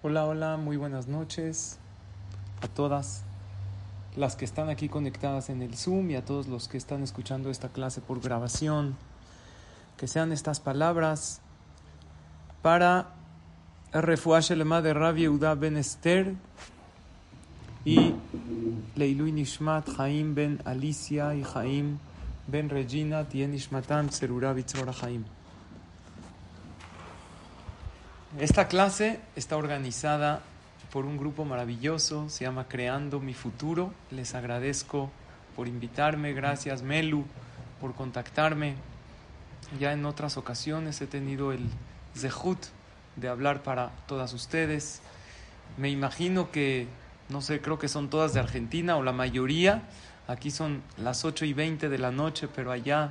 Hola, hola, muy buenas noches a todas las que están aquí conectadas en el Zoom y a todos los que están escuchando esta clase por grabación. Que sean estas palabras para el refuaje de Rabbi Yehuda ben Esther y Leilui Nishmat Jaim ben Alicia y Jaim ben Regina Tien Bitzora Jaim. Esta clase está organizada por un grupo maravilloso, se llama Creando mi Futuro. Les agradezco por invitarme, gracias Melu por contactarme. Ya en otras ocasiones he tenido el zehut de hablar para todas ustedes. Me imagino que, no sé, creo que son todas de Argentina o la mayoría. Aquí son las 8 y 20 de la noche, pero allá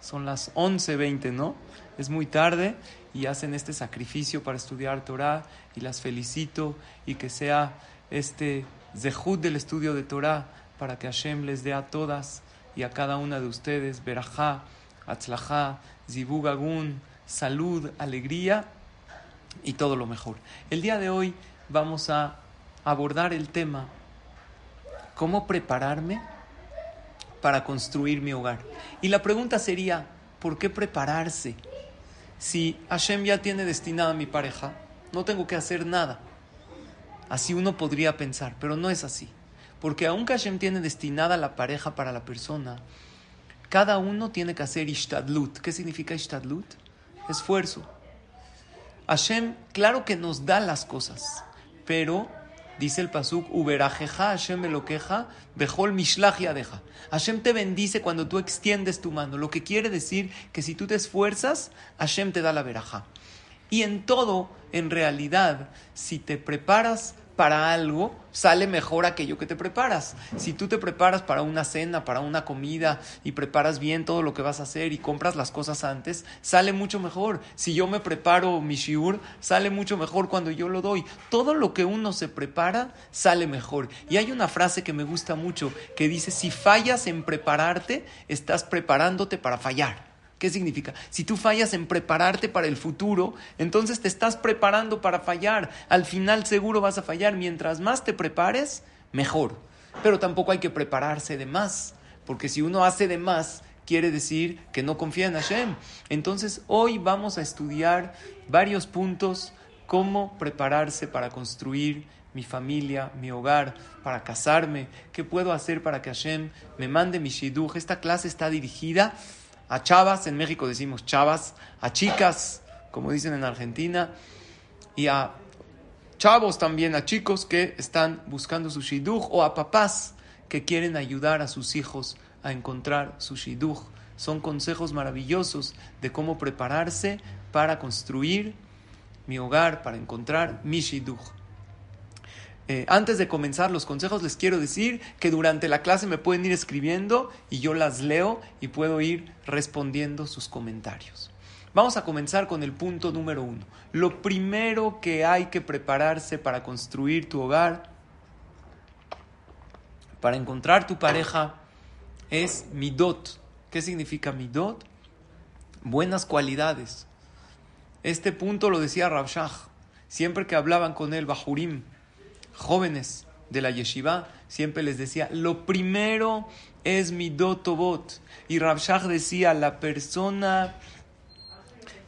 son las 11.20, ¿no? Es muy tarde y hacen este sacrificio para estudiar Torah y las felicito y que sea este zehut del estudio de Torah para que Hashem les dé a todas y a cada una de ustedes berajá, atzlajá, zibugagun, salud, alegría y todo lo mejor. El día de hoy vamos a abordar el tema cómo prepararme para construir mi hogar. Y la pregunta sería, ¿por qué prepararse? Si Hashem ya tiene destinada mi pareja, no tengo que hacer nada. Así uno podría pensar, pero no es así. Porque aunque Hashem tiene destinada la pareja para la persona, cada uno tiene que hacer ishtadlut. ¿Qué significa ishtadlut? Esfuerzo. Hashem, claro que nos da las cosas, pero Dice el pasuk, Uberajeja Hashem me lo queja, Bejol deja. Hashem te bendice cuando tú extiendes tu mano. Lo que quiere decir que si tú te esfuerzas, Hashem te da la veraja. Y en todo, en realidad, si te preparas para algo, sale mejor aquello que te preparas. Si tú te preparas para una cena, para una comida y preparas bien todo lo que vas a hacer y compras las cosas antes, sale mucho mejor. Si yo me preparo mi shiur, sale mucho mejor cuando yo lo doy. Todo lo que uno se prepara, sale mejor. Y hay una frase que me gusta mucho que dice, si fallas en prepararte, estás preparándote para fallar. ¿Qué significa? Si tú fallas en prepararte para el futuro, entonces te estás preparando para fallar. Al final seguro vas a fallar. Mientras más te prepares, mejor. Pero tampoco hay que prepararse de más, porque si uno hace de más, quiere decir que no confía en Hashem. Entonces hoy vamos a estudiar varios puntos, cómo prepararse para construir mi familia, mi hogar, para casarme, qué puedo hacer para que Hashem me mande mi shidduch. Esta clase está dirigida a chavas, en México decimos chavas, a chicas, como dicen en Argentina, y a chavos también, a chicos que están buscando su shidduch, o a papás que quieren ayudar a sus hijos a encontrar su shidduch. Son consejos maravillosos de cómo prepararse para construir mi hogar, para encontrar mi shidduch. Eh, antes de comenzar los consejos, les quiero decir que durante la clase me pueden ir escribiendo y yo las leo y puedo ir respondiendo sus comentarios. Vamos a comenzar con el punto número uno. Lo primero que hay que prepararse para construir tu hogar, para encontrar tu pareja, es midot. ¿Qué significa midot? Buenas cualidades. Este punto lo decía Rabshah. Siempre que hablaban con él, Bahurim, jóvenes de la yeshiva, siempre les decía, lo primero es mi dotobot. Y Rabshah decía, la persona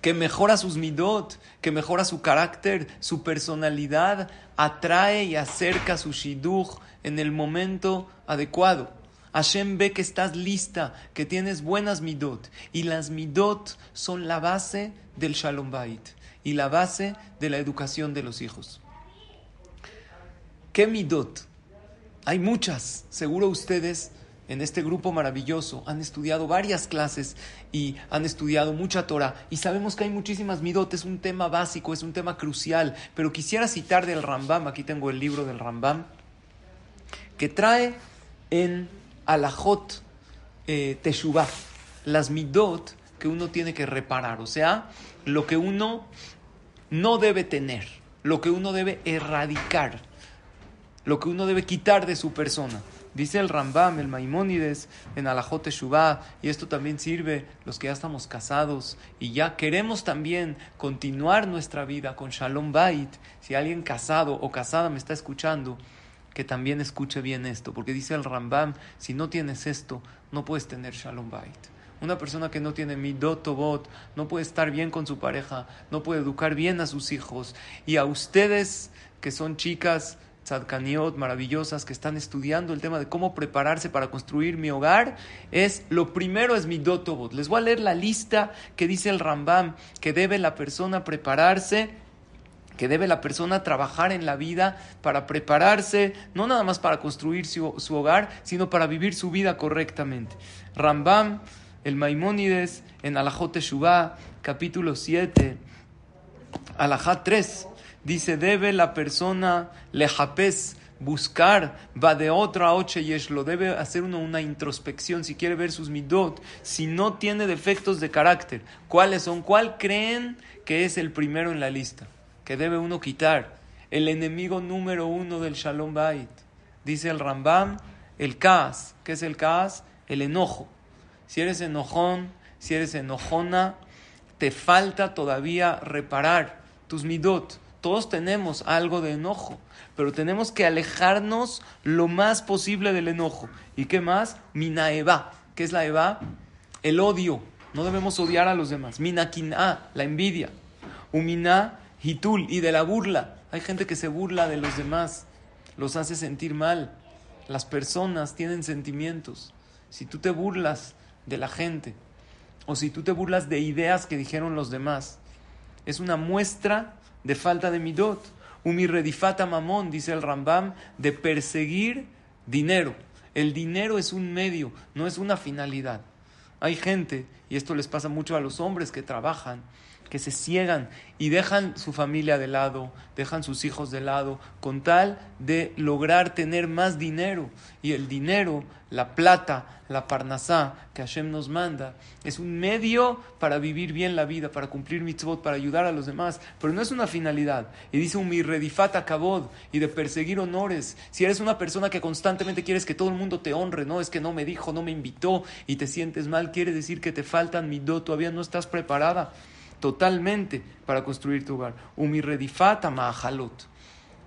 que mejora sus midot, que mejora su carácter, su personalidad, atrae y acerca su shidduch en el momento adecuado. Hashem ve que estás lista, que tienes buenas midot. Y las midot son la base del shalom bait y la base de la educación de los hijos. ¿Qué midot? Hay muchas. Seguro ustedes en este grupo maravilloso han estudiado varias clases y han estudiado mucha Torah y sabemos que hay muchísimas midot, es un tema básico, es un tema crucial, pero quisiera citar del Rambam, aquí tengo el libro del Rambam, que trae en Alajot eh, Teshuvah las midot que uno tiene que reparar, o sea, lo que uno no debe tener, lo que uno debe erradicar lo que uno debe quitar de su persona. Dice el Rambam, el Maimónides, en Alajote Shubá, y esto también sirve los que ya estamos casados y ya queremos también continuar nuestra vida con Shalom Bait. Si alguien casado o casada me está escuchando, que también escuche bien esto, porque dice el Rambam, si no tienes esto, no puedes tener Shalom Bait. Una persona que no tiene midot bot no puede estar bien con su pareja, no puede educar bien a sus hijos. Y a ustedes que son chicas, tzadkaniot, maravillosas, que están estudiando el tema de cómo prepararse para construir mi hogar, es lo primero es mi dotobot. Les voy a leer la lista que dice el Rambam, que debe la persona prepararse, que debe la persona trabajar en la vida para prepararse, no nada más para construir su, hogar, sino para vivir su vida correctamente. Rambam, el Maimónides, en Alajot Shubá, capítulo 7, Alajat 3, Dice, debe la persona lejapes buscar, va de otra oche y es lo debe hacer uno una introspección si quiere ver sus midot, si no tiene defectos de carácter. ¿Cuáles son? ¿Cuál creen que es el primero en la lista? Que debe uno quitar. El enemigo número uno del Shalom Bait. Dice el Rambam, el Kaas. ¿Qué es el Kaas? El enojo. Si eres enojón, si eres enojona, te falta todavía reparar tus midot todos tenemos algo de enojo, pero tenemos que alejarnos lo más posible del enojo. ¿Y qué más? Minaeva. ¿Qué es la Eva? El odio. No debemos odiar a los demás. Minakin'a, la envidia. Umina hitul, y de la burla. Hay gente que se burla de los demás, los hace sentir mal. Las personas tienen sentimientos. Si tú te burlas de la gente, o si tú te burlas de ideas que dijeron los demás, es una muestra de falta de midot. Umirredifata mamón, dice el Rambam, de perseguir dinero. El dinero es un medio, no es una finalidad. Hay gente, y esto les pasa mucho a los hombres que trabajan, que se ciegan y dejan su familia de lado, dejan sus hijos de lado, con tal de lograr tener más dinero. Y el dinero, la plata, la parnasá que Hashem nos manda, es un medio para vivir bien la vida, para cumplir mitzvot, para ayudar a los demás, pero no es una finalidad. Y dice un mirredifata kabod y de perseguir honores. Si eres una persona que constantemente quieres que todo el mundo te honre, no es que no me dijo, no me invitó y te sientes mal, quiere decir que te faltan midot, todavía no estás preparada totalmente para construir tu hogar. Umirredifata mahalot.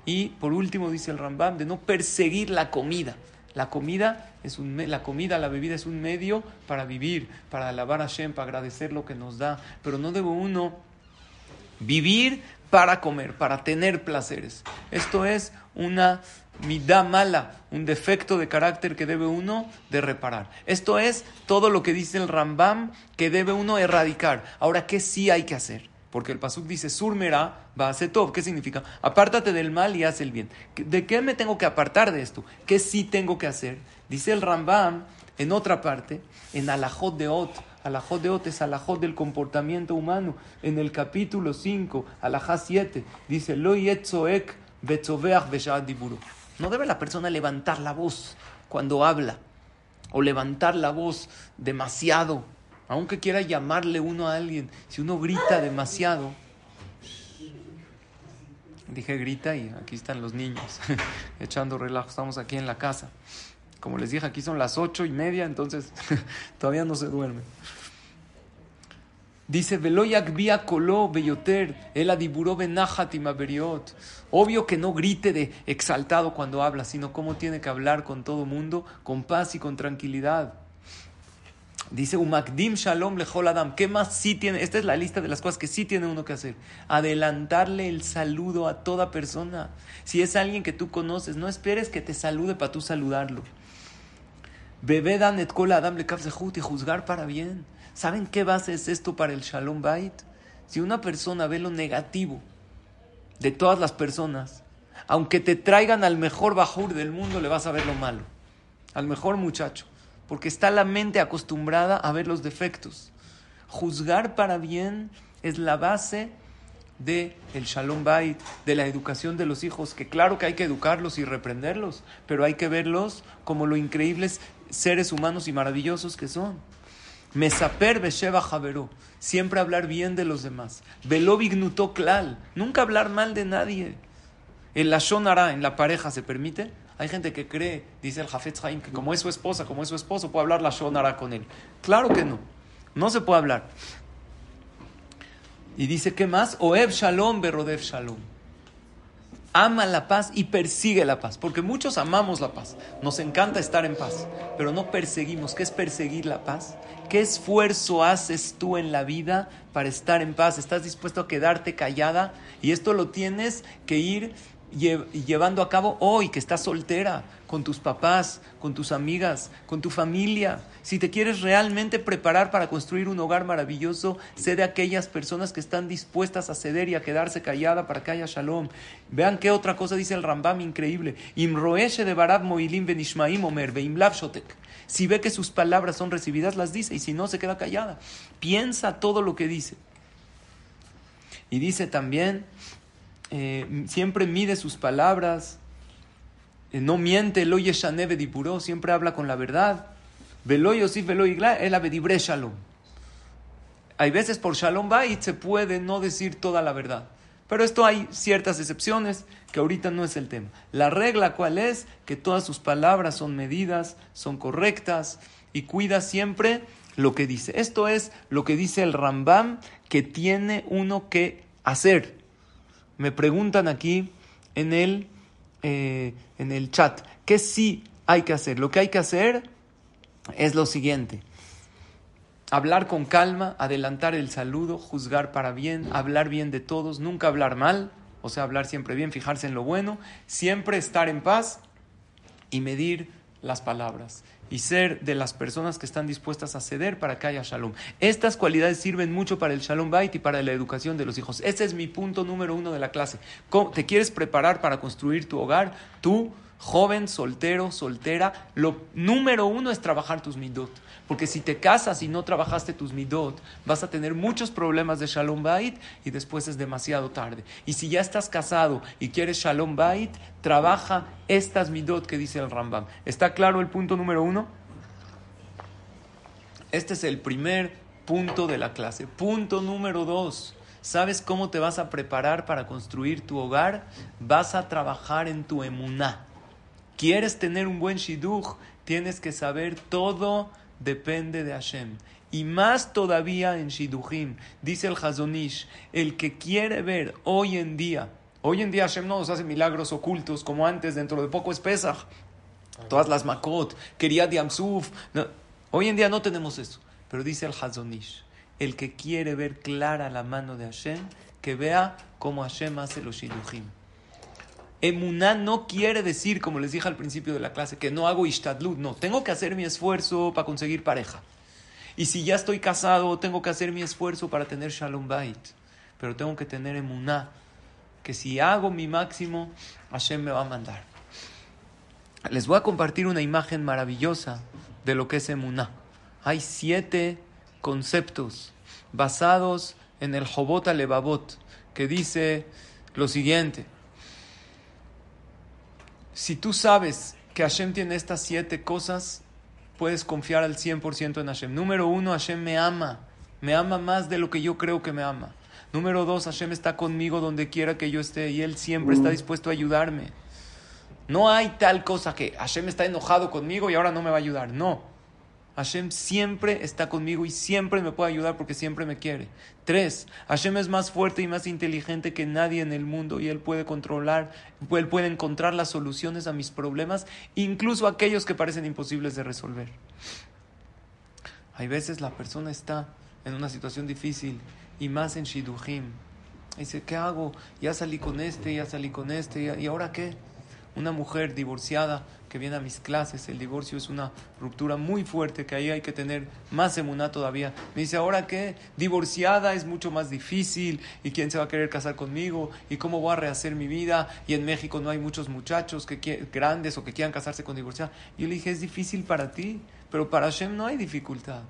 Y por último dice el Rambam de no perseguir la comida. La comida es un la comida, la bebida es un medio para vivir, para alabar a Hashem, para agradecer lo que nos da, pero no debe uno vivir para comer, para tener placeres. Esto es una da mala, un defecto de carácter que debe uno de reparar. Esto es todo lo que dice el Rambam que debe uno erradicar. Ahora, ¿qué sí hay que hacer? Porque el Pasuk dice, Surmera va a. ¿Qué significa? Apártate del mal y haz el bien. ¿De qué me tengo que apartar de esto? ¿Qué sí tengo que hacer? Dice el Rambam en otra parte, en Alajot de Ot. Alajot de Ot es Alajot del comportamiento humano. En el capítulo 5, Alajá 7, dice, Lo yetzoek betzoveach diburu. No debe la persona levantar la voz cuando habla o levantar la voz demasiado, aunque quiera llamarle uno a alguien. Si uno grita demasiado, dije grita y aquí están los niños echando relajo, estamos aquí en la casa. Como les dije, aquí son las ocho y media, entonces todavía no se duerme. Dice, Obvio que no grite de exaltado cuando habla, sino cómo tiene que hablar con todo mundo, con paz y con tranquilidad. Dice, Umakdim shalom lechol adam. ¿Qué más sí tiene? Esta es la lista de las cosas que sí tiene uno que hacer. Adelantarle el saludo a toda persona. Si es alguien que tú conoces, no esperes que te salude para tú saludarlo. Bebedan et kol adam le y juzgar para bien. ¿Saben qué base es esto para el Shalom Bait? Si una persona ve lo negativo de todas las personas, aunque te traigan al mejor bajur del mundo, le vas a ver lo malo. Al mejor muchacho. Porque está la mente acostumbrada a ver los defectos. Juzgar para bien es la base de el Shalom Bait, de la educación de los hijos, que claro que hay que educarlos y reprenderlos, pero hay que verlos como lo increíbles seres humanos y maravillosos que son. Mesaper Besheva Javeró. Siempre hablar bien de los demás. Velo Klal. Nunca hablar mal de nadie. El Lashon en la pareja se permite. Hay gente que cree, dice el Jafetz Haim, que como es su esposa, como es su esposo, puede hablar la Shonara con él. Claro que no. No se puede hablar. Y dice, ¿qué más? Oeb Shalom, Berodev Shalom ama la paz y persigue la paz, porque muchos amamos la paz, nos encanta estar en paz, pero no perseguimos. ¿Qué es perseguir la paz? ¿Qué esfuerzo haces tú en la vida para estar en paz? ¿Estás dispuesto a quedarte callada? Y esto lo tienes que ir llevando a cabo hoy que estás soltera, con tus papás, con tus amigas, con tu familia. Si te quieres realmente preparar para construir un hogar maravilloso, sé de aquellas personas que están dispuestas a ceder y a quedarse callada para que haya shalom. Vean qué otra cosa dice el Rambam increíble. de barab moilim omer Si ve que sus palabras son recibidas, las dice, y si no, se queda callada. Piensa todo lo que dice. Y dice también eh, siempre mide sus palabras, eh, no miente, lo yeshaneve dipuró, siempre habla con la verdad. Veloy Yosif Veloy Igla, el abedibre shalom. Hay veces por shalom bait se puede no decir toda la verdad. Pero esto hay ciertas excepciones que ahorita no es el tema. La regla cuál es que todas sus palabras son medidas, son correctas y cuida siempre lo que dice. Esto es lo que dice el Rambam que tiene uno que hacer me preguntan aquí en el, eh, en el chat, ¿qué sí hay que hacer? Lo que hay que hacer es lo siguiente. Hablar con calma, adelantar el saludo, juzgar para bien, hablar bien de todos, nunca hablar mal, o sea, hablar siempre bien, fijarse en lo bueno, siempre estar en paz y medir las palabras y ser de las personas que están dispuestas a ceder para que haya shalom. Estas cualidades sirven mucho para el shalom bait y para la educación de los hijos. Ese es mi punto número uno de la clase. ¿Te quieres preparar para construir tu hogar? Tú, joven, soltero, soltera, lo número uno es trabajar tus midot. Porque si te casas y no trabajaste tus midot, vas a tener muchos problemas de shalom bait y después es demasiado tarde. Y si ya estás casado y quieres shalom bait, trabaja estas midot que dice el Rambam. ¿Está claro el punto número uno? Este es el primer punto de la clase. Punto número dos. ¿Sabes cómo te vas a preparar para construir tu hogar? Vas a trabajar en tu emuná. ¿Quieres tener un buen shidduch? Tienes que saber todo depende de Hashem. Y más todavía en Shidduchim, dice el Hazonish, el que quiere ver hoy en día, hoy en día Hashem no nos hace milagros ocultos como antes, dentro de poco es Pesach, todas las Makot, quería Yamsuf, hoy en día no tenemos eso, pero dice el Hazonish, el que quiere ver clara la mano de Hashem, que vea cómo Hashem hace los Shidduchim. Emuná no quiere decir, como les dije al principio de la clase, que no hago ishtadlut. No, tengo que hacer mi esfuerzo para conseguir pareja. Y si ya estoy casado, tengo que hacer mi esfuerzo para tener shalom bait. Pero tengo que tener emuná, que si hago mi máximo, Hashem me va a mandar. Les voy a compartir una imagen maravillosa de lo que es emuná. Hay siete conceptos basados en el Jobot Alevabot, que dice lo siguiente. Si tú sabes que Hashem tiene estas siete cosas, puedes confiar al 100% en Hashem. Número uno, Hashem me ama. Me ama más de lo que yo creo que me ama. Número dos, Hashem está conmigo donde quiera que yo esté y Él siempre está dispuesto a ayudarme. No hay tal cosa que Hashem está enojado conmigo y ahora no me va a ayudar. No. Hashem siempre está conmigo y siempre me puede ayudar porque siempre me quiere. Tres, Hashem es más fuerte y más inteligente que nadie en el mundo y Él puede controlar, Él puede encontrar las soluciones a mis problemas, incluso aquellos que parecen imposibles de resolver. Hay veces la persona está en una situación difícil y más en Shidduchim. Dice, ¿qué hago? Ya salí con este, ya salí con este, ¿y ahora qué? Una mujer divorciada que viene a mis clases, el divorcio es una ruptura muy fuerte, que ahí hay que tener más emuná todavía. Me dice, ¿ahora qué? Divorciada es mucho más difícil, ¿y quién se va a querer casar conmigo? ¿Y cómo voy a rehacer mi vida? Y en México no hay muchos muchachos que grandes o que quieran casarse con divorciada. Yo le dije, es difícil para ti, pero para Hashem no hay dificultad.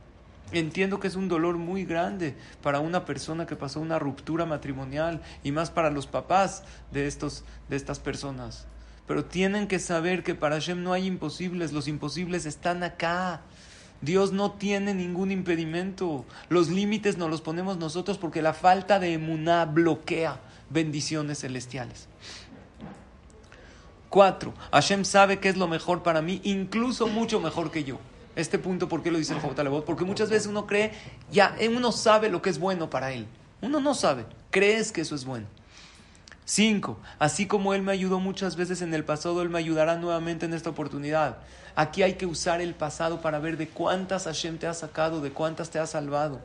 Entiendo que es un dolor muy grande para una persona que pasó una ruptura matrimonial y más para los papás de, estos, de estas personas. Pero tienen que saber que para Hashem no hay imposibles, los imposibles están acá. Dios no tiene ningún impedimento. Los límites nos los ponemos nosotros porque la falta de emuná bloquea bendiciones celestiales. Cuatro, Hashem sabe qué es lo mejor para mí, incluso mucho mejor que yo. Este punto, ¿por qué lo dice el Jobotalebot? Porque muchas veces uno cree, ya, uno sabe lo que es bueno para él. Uno no sabe, crees que eso es bueno. Cinco, así como Él me ayudó muchas veces en el pasado, Él me ayudará nuevamente en esta oportunidad. Aquí hay que usar el pasado para ver de cuántas Hashem te ha sacado, de cuántas te ha salvado.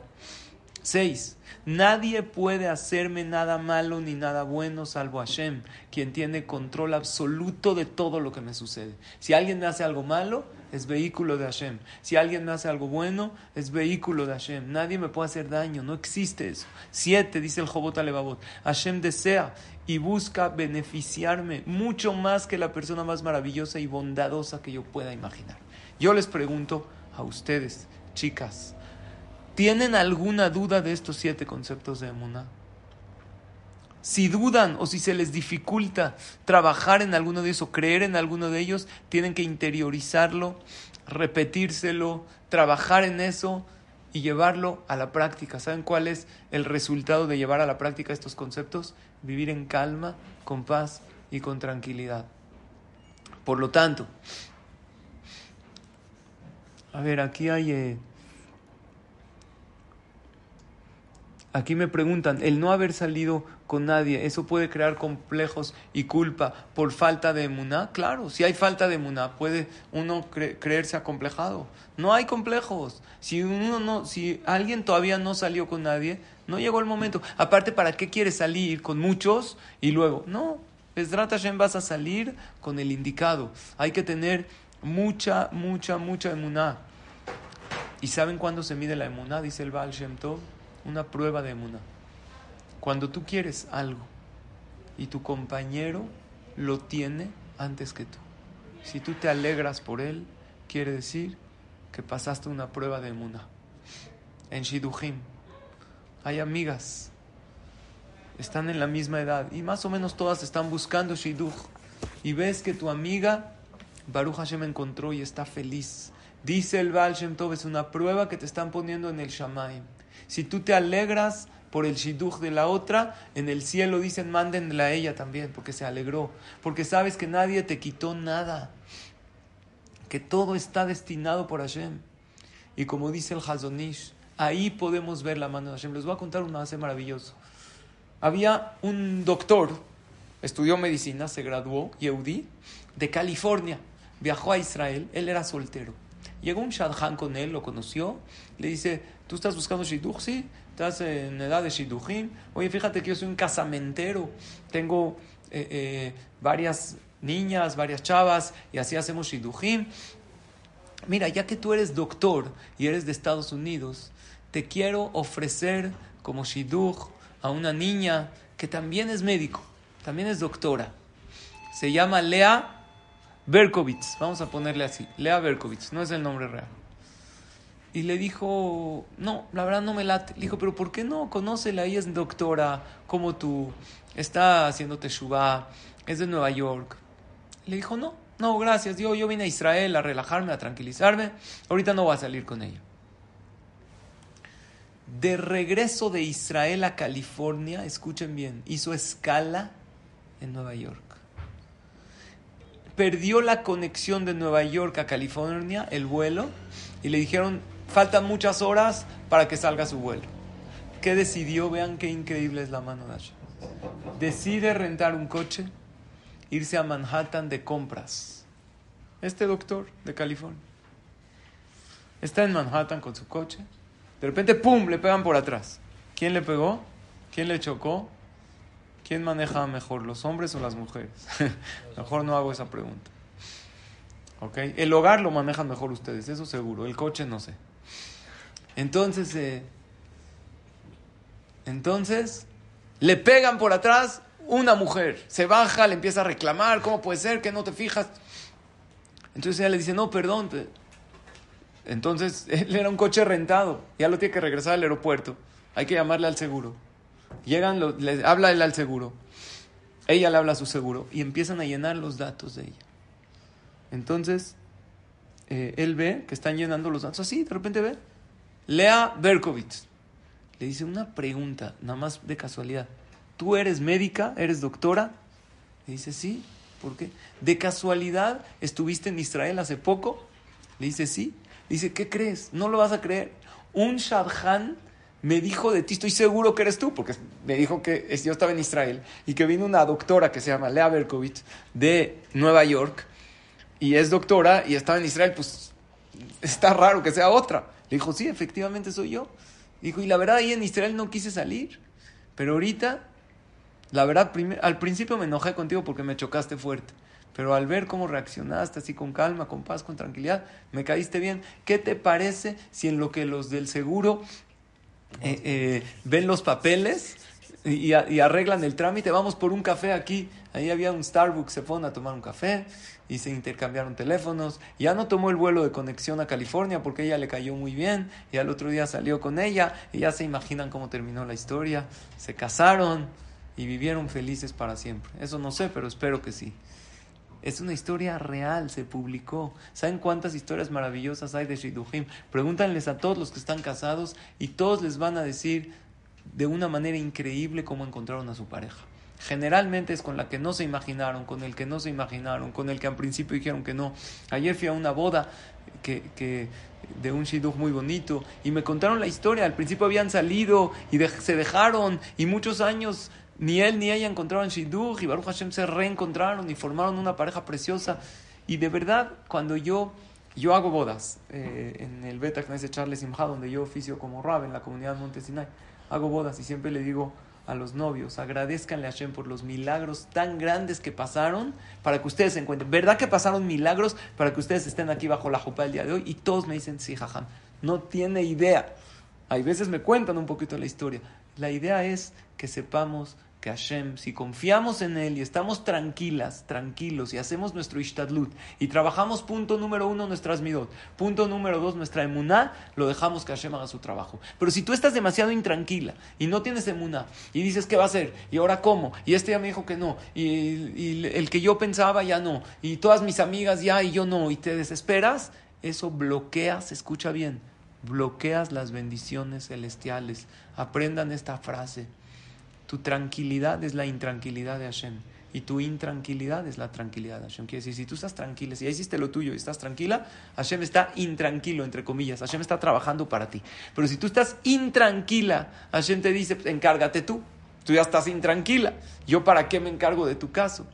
Seis, nadie puede hacerme nada malo ni nada bueno salvo Hashem, quien tiene control absoluto de todo lo que me sucede. Si alguien me hace algo malo, es vehículo de Hashem. Si alguien me hace algo bueno, es vehículo de Hashem. Nadie me puede hacer daño, no existe eso. Siete, dice el Jobot Alevabot, Hashem desea y busca beneficiarme mucho más que la persona más maravillosa y bondadosa que yo pueda imaginar. Yo les pregunto a ustedes, chicas, ¿Tienen alguna duda de estos siete conceptos de Emuná? Si dudan o si se les dificulta trabajar en alguno de ellos o creer en alguno de ellos, tienen que interiorizarlo, repetírselo, trabajar en eso y llevarlo a la práctica. ¿Saben cuál es el resultado de llevar a la práctica estos conceptos? Vivir en calma, con paz y con tranquilidad. Por lo tanto, a ver, aquí hay... Eh, Aquí me preguntan, el no haber salido con nadie, ¿eso puede crear complejos y culpa por falta de emuná? Claro, si hay falta de emuná, puede uno creerse acomplejado. No hay complejos. Si, uno no, si alguien todavía no salió con nadie, no llegó el momento. Aparte, ¿para qué quieres salir con muchos y luego? No, Hashem vas a salir con el indicado. Hay que tener mucha, mucha, mucha emuná. ¿Y saben cuándo se mide la emuná? Dice el Baal Shem Tov una prueba de emuna. Cuando tú quieres algo y tu compañero lo tiene antes que tú. Si tú te alegras por él, quiere decir que pasaste una prueba de emuna. En Shidujim hay amigas, están en la misma edad y más o menos todas están buscando Shiduch. Y ves que tu amiga Baruch Hashem encontró y está feliz. Dice el Baal Shem Tov, es una prueba que te están poniendo en el Shamaim. Si tú te alegras por el shidduch de la otra, en el cielo dicen mándenla a ella también, porque se alegró, porque sabes que nadie te quitó nada, que todo está destinado por Hashem. Y como dice el Hazonish, ahí podemos ver la mano de Hashem. Les voy a contar un hace maravilloso. Había un doctor, estudió medicina, se graduó, Yehudi, de California, viajó a Israel, él era soltero. Llegó un Shadchan con él, lo conoció, le dice, ¿tú estás buscando Shidduch? Sí, estás en edad de Shidduchim. Oye, fíjate que yo soy un casamentero, tengo eh, eh, varias niñas, varias chavas, y así hacemos Shidduchim. Mira, ya que tú eres doctor y eres de Estados Unidos, te quiero ofrecer como Shidduch a una niña que también es médico, también es doctora. Se llama Lea Berkovitz, vamos a ponerle así, Lea Berkovitz, no es el nombre real. Y le dijo, no, la verdad no me late. Le dijo, pero ¿por qué no? Conócela, ella es doctora, como tú, está haciendo teshuva, es de Nueva York. Le dijo, no, no, gracias, yo, yo vine a Israel a relajarme, a tranquilizarme, ahorita no voy a salir con ella. De regreso de Israel a California, escuchen bien, hizo escala en Nueva York perdió la conexión de Nueva York a California, el vuelo, y le dijeron, faltan muchas horas para que salga su vuelo. ¿Qué decidió? Vean qué increíble es la mano de Hashem. Decide rentar un coche, irse a Manhattan de compras. Este doctor de California. Está en Manhattan con su coche. De repente, ¡pum!, le pegan por atrás. ¿Quién le pegó? ¿Quién le chocó? ¿Quién maneja mejor, los hombres o las mujeres? mejor no hago esa pregunta. ¿Ok? El hogar lo manejan mejor ustedes, eso seguro. El coche no sé. Entonces, eh, entonces, le pegan por atrás una mujer. Se baja, le empieza a reclamar, ¿cómo puede ser que no te fijas? Entonces ella le dice, no, perdón. Entonces, él era un coche rentado, ya lo tiene que regresar al aeropuerto. Hay que llamarle al seguro. Llegan, le habla él al seguro. Ella le habla a su seguro y empiezan a llenar los datos de ella. Entonces, eh, él ve que están llenando los datos así, de repente ve. Lea Berkovitz. Le dice una pregunta, nada más de casualidad. ¿Tú eres médica? ¿Eres doctora? Le dice, sí. ¿Por qué? ¿De casualidad estuviste en Israel hace poco? Le dice, sí. Le dice, ¿qué crees? No lo vas a creer. Un Shadchan me dijo de ti, estoy seguro que eres tú, porque me dijo que yo estaba en Israel y que vino una doctora que se llama Lea Berkovich de Nueva York y es doctora y estaba en Israel, pues está raro que sea otra. Dijo, sí, efectivamente soy yo. Dijo, y la verdad ahí en Israel no quise salir, pero ahorita, la verdad, al principio me enojé contigo porque me chocaste fuerte. Pero al ver cómo reaccionaste así con calma, con paz, con tranquilidad, me caíste bien. ¿Qué te parece si en lo que los del seguro eh, eh, ven los papeles y, arreglan el trámite, vamos por un café aquí. Ahí había un Starbucks, se fueron a tomar un café y se intercambiaron teléfonos. Ya no tomó el vuelo de conexión a California porque ella le cayó muy bien y al otro día salió con ella y ya se imaginan cómo terminó la historia. Se casaron y vivieron felices para siempre. Eso no sé, pero espero que sí. Es una historia real, se publicó. ¿Saben cuántas historias maravillosas hay de Shidduchim? Pregúntanles a todos los que están casados y todos les van a decir de una manera increíble cómo encontraron a su pareja. Generalmente es con la que no se imaginaron, con el que no se imaginaron, con el que al principio dijeron que no. Ayer fui a una boda que, de un shidduch muy bonito y me contaron la historia. Al principio habían salido y se dejaron y muchos años ni él ni ella encontraron Shidduch y Baruch Hashem se reencontraron y formaron una pareja preciosa. Y de verdad, cuando yo, yo hago bodas eh, en el Beta Knesset Charles Simha, donde yo oficio como Rab en la comunidad Montesinay, hago bodas y siempre le digo a los novios, agradezcanle a Hashem por los milagros tan grandes que pasaron para que ustedes se encuentren. ¿Verdad que pasaron milagros para que ustedes estén aquí bajo la jupa el día de hoy? Y todos me dicen, sí, jajam, no tiene idea. Hay veces me cuentan un poquito la historia. La idea es que sepamos que Hashem, si confiamos en Él y estamos tranquilas, tranquilos y hacemos nuestro ishtadlut y trabajamos punto número uno nuestras midot, punto número dos nuestra emuná, lo dejamos que Hashem haga su trabajo. Pero si tú estás demasiado intranquila y no tienes emuná y dices qué va a hacer y ahora cómo y este ya me dijo que no y, y el que yo pensaba ya no y todas mis amigas ya y yo no y te desesperas, eso bloqueas, escucha bien, bloqueas las bendiciones celestiales. Aprendan esta frase. Tu tranquilidad es la intranquilidad de Hashem. Y tu intranquilidad es la tranquilidad de Hashem. Quiere decir, si tú estás tranquila, si ya hiciste lo tuyo y estás tranquila, Hashem está intranquilo, entre comillas. Hashem está trabajando para ti. Pero si tú estás intranquila, Hashem te dice, encárgate tú. Tú ya estás intranquila. ¿Yo para qué me encargo de tu caso?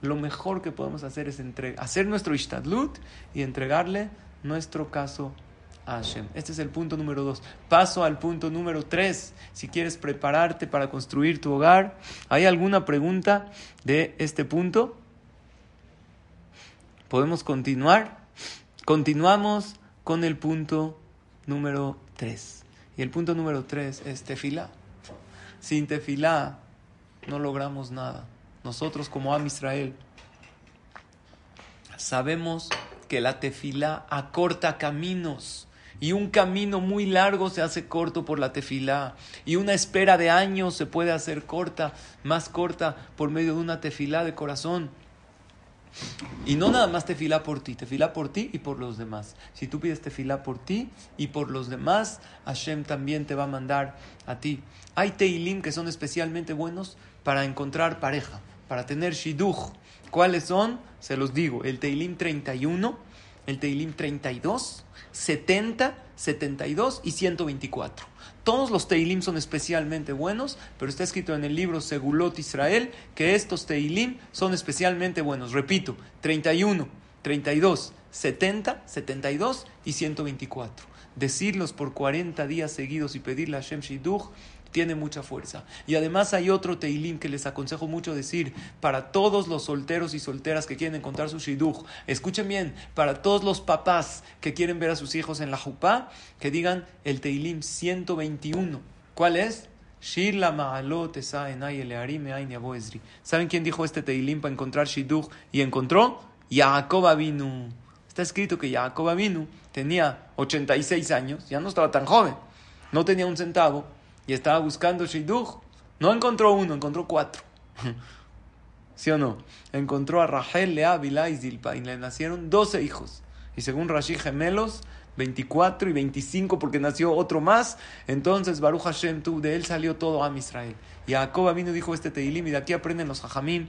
Lo mejor que podemos hacer es hacer nuestro ishtadlut y entregarle nuestro caso este es el punto número dos. Paso al punto número tres. Si quieres prepararte para construir tu hogar, ¿hay alguna pregunta de este punto? ¿Podemos continuar? Continuamos con el punto número tres. Y el punto número tres es tefilá. Sin tefilá no logramos nada. Nosotros como Am Israel sabemos que la tefilá acorta caminos y un camino muy largo se hace corto por la tefilá, y una espera de años se puede hacer corta, más corta, por medio de una tefilá de corazón. Y no nada más tefilá por ti, tefilá por ti y por los demás. Si tú pides tefilá por ti y por los demás, Hashem también te va a mandar a ti. Hay teilim que son especialmente buenos para encontrar pareja, para tener shidduch. ¿Cuáles son? Se los digo, el teilim 31, el teilim 32, 70, 72 y 124. Todos los Teilim son especialmente buenos, pero está escrito en el libro Segulot Israel que estos Teilim son especialmente buenos. Repito, 31, 32, 70, 72 y 124. Decirlos por 40 días seguidos y pedirle a Shem Shidduch tiene mucha fuerza. Y además hay otro Teilim que les aconsejo mucho decir para todos los solteros y solteras que quieren encontrar su Shidduch. Escuchen bien, para todos los papás que quieren ver a sus hijos en la Jupá, que digan el Teilim 121. ¿Cuál es? ¿Saben quién dijo este Teilim para encontrar Shidduch y encontró? Jacob Avinu. Está escrito que Jacob Avinu tenía 86 años, ya no estaba tan joven, no tenía un centavo y estaba buscando Shidduch. No encontró uno, encontró cuatro. ¿Sí o no? Encontró a Rachel, Lea, Bilá y Zilpa y le nacieron 12 hijos. Y según Rashi, gemelos, 24 y 25 porque nació otro más. Entonces Baruch Hashem, tú, de él salió todo a Israel. Y Jacob vino dijo este Teilim y de aquí aprenden los Jajamim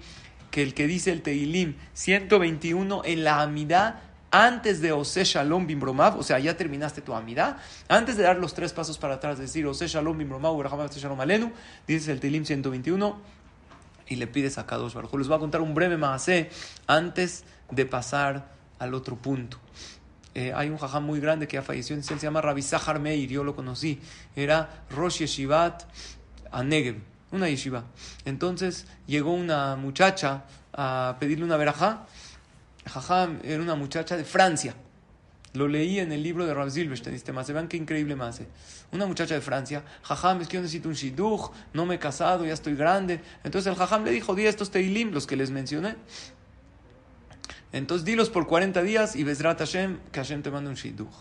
que el que dice el Teilim 121 en la Amidad antes de Ose Shalom Bimbromav, o sea, ya terminaste tu amidad, antes de dar los tres pasos para atrás, decir Ose Shalom Bimbromav, Shalom Alenu, dices el Teilim 121 y le pides a Kadosh Baruj Les voy a contar un breve maasé antes de pasar al otro punto. Eh, hay un jajam muy grande que ya falleció, se llama Rabbi Meir, yo lo conocí, era Rosh Yeshivat Anegev, una yeshiva. Entonces llegó una muchacha a pedirle una verajá Jajam era una muchacha de Francia. Lo leí en el libro de Rav Zilberstein, este más. Vean qué increíble más. Una muchacha de Francia. Jajam, es que yo necesito un shidduch, no me he casado, ya estoy grande. Entonces el jajam le dijo, di estos teilim, los que les mencioné. Entonces dilos por 40 días y Bezrat Hashem, que Hashem te mande un shidduch.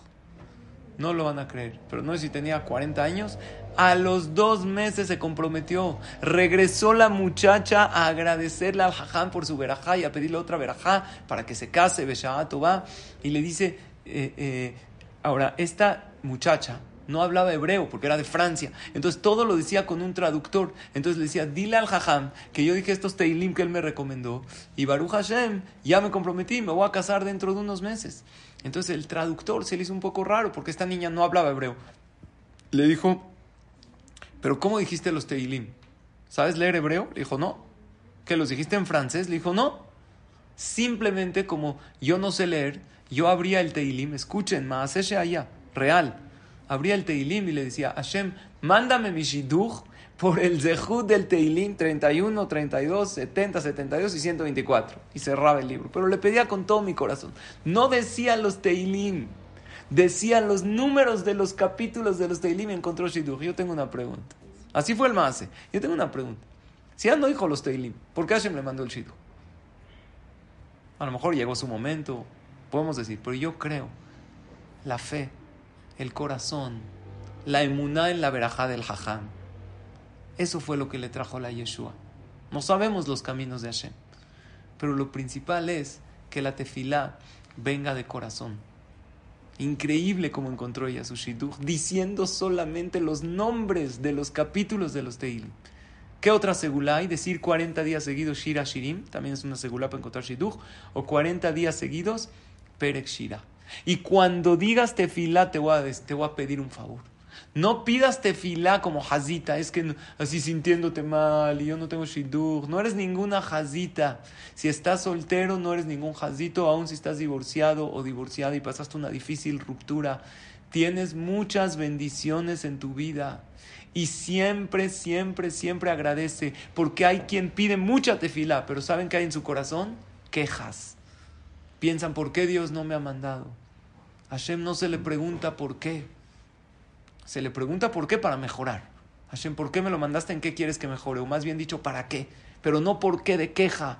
No lo van a creer. Pero no sé si tenía 40 años. A los dos meses se comprometió. Regresó la muchacha a agradecerle al jajam por su verajá y a pedirle otra verajá para que se case, Beshaat va. Y le dice, eh, eh, ahora, esta muchacha no hablaba hebreo porque era de Francia. Entonces todo lo decía con un traductor. Entonces le decía, dile al jajam que yo dije estos teilim que él me recomendó. Y Baruch Hashem, ya me comprometí, me voy a casar dentro de unos meses. Entonces el traductor se le hizo un poco raro porque esta niña no hablaba hebreo. Le dijo, pero ¿cómo dijiste los Teilim? ¿Sabes leer hebreo? Le dijo, no. ¿Que los dijiste en francés? Le dijo, no. Simplemente como yo no sé leer, yo abría el Teilim, escuchen, Maaseshe allá, real. Abría el Teilim y le decía, Hashem, mándame mi shidduch por el Zehut del Teilim 31, 32, 70, 72 y 124. Y cerraba el libro. Pero le pedía con todo mi corazón. No decía los Teilim, decía los números de los capítulos de los Teilim encontró Shidduch. Yo tengo una pregunta. Así fue el Maase. Yo tengo una pregunta. Si ya no dijo los Teilim, ¿por qué Hashem le mandó el Shidduch? A lo mejor llegó su momento, podemos decir, pero yo creo la fe, el corazón, la emuná en la verajá del jajam eso fue lo que le trajo la Yeshua. No sabemos los caminos de Hashem, pero lo principal es que la tefilá venga de corazón. Increíble como encontró ella su shidduch, diciendo solamente los nombres de los capítulos de los Teilim. ¿Qué otra segula hay? Decir 40 días seguidos Shira Shirim, también es una segula para encontrar shidduch, o 40 días seguidos Perek Shira. Y cuando digas tefilá te voy a, te voy a pedir un favor. No pidas tefilá como jazita, es que así sintiéndote mal y yo no tengo shidur. No eres ninguna jazita. Si estás soltero, no eres ningún jazito, aun si estás divorciado o divorciada y pasaste una difícil ruptura. Tienes muchas bendiciones en tu vida. Y siempre, siempre, siempre agradece, porque hay quien pide mucha tefilá, pero ¿saben qué hay en su corazón? Quejas. Piensan, ¿por qué Dios no me ha mandado? Hashem no se le pregunta por qué se le pregunta por qué para mejorar. Hashem, ¿por qué me lo mandaste? ¿En qué quieres que mejore? O más bien dicho, ¿para qué? Pero no por qué de queja.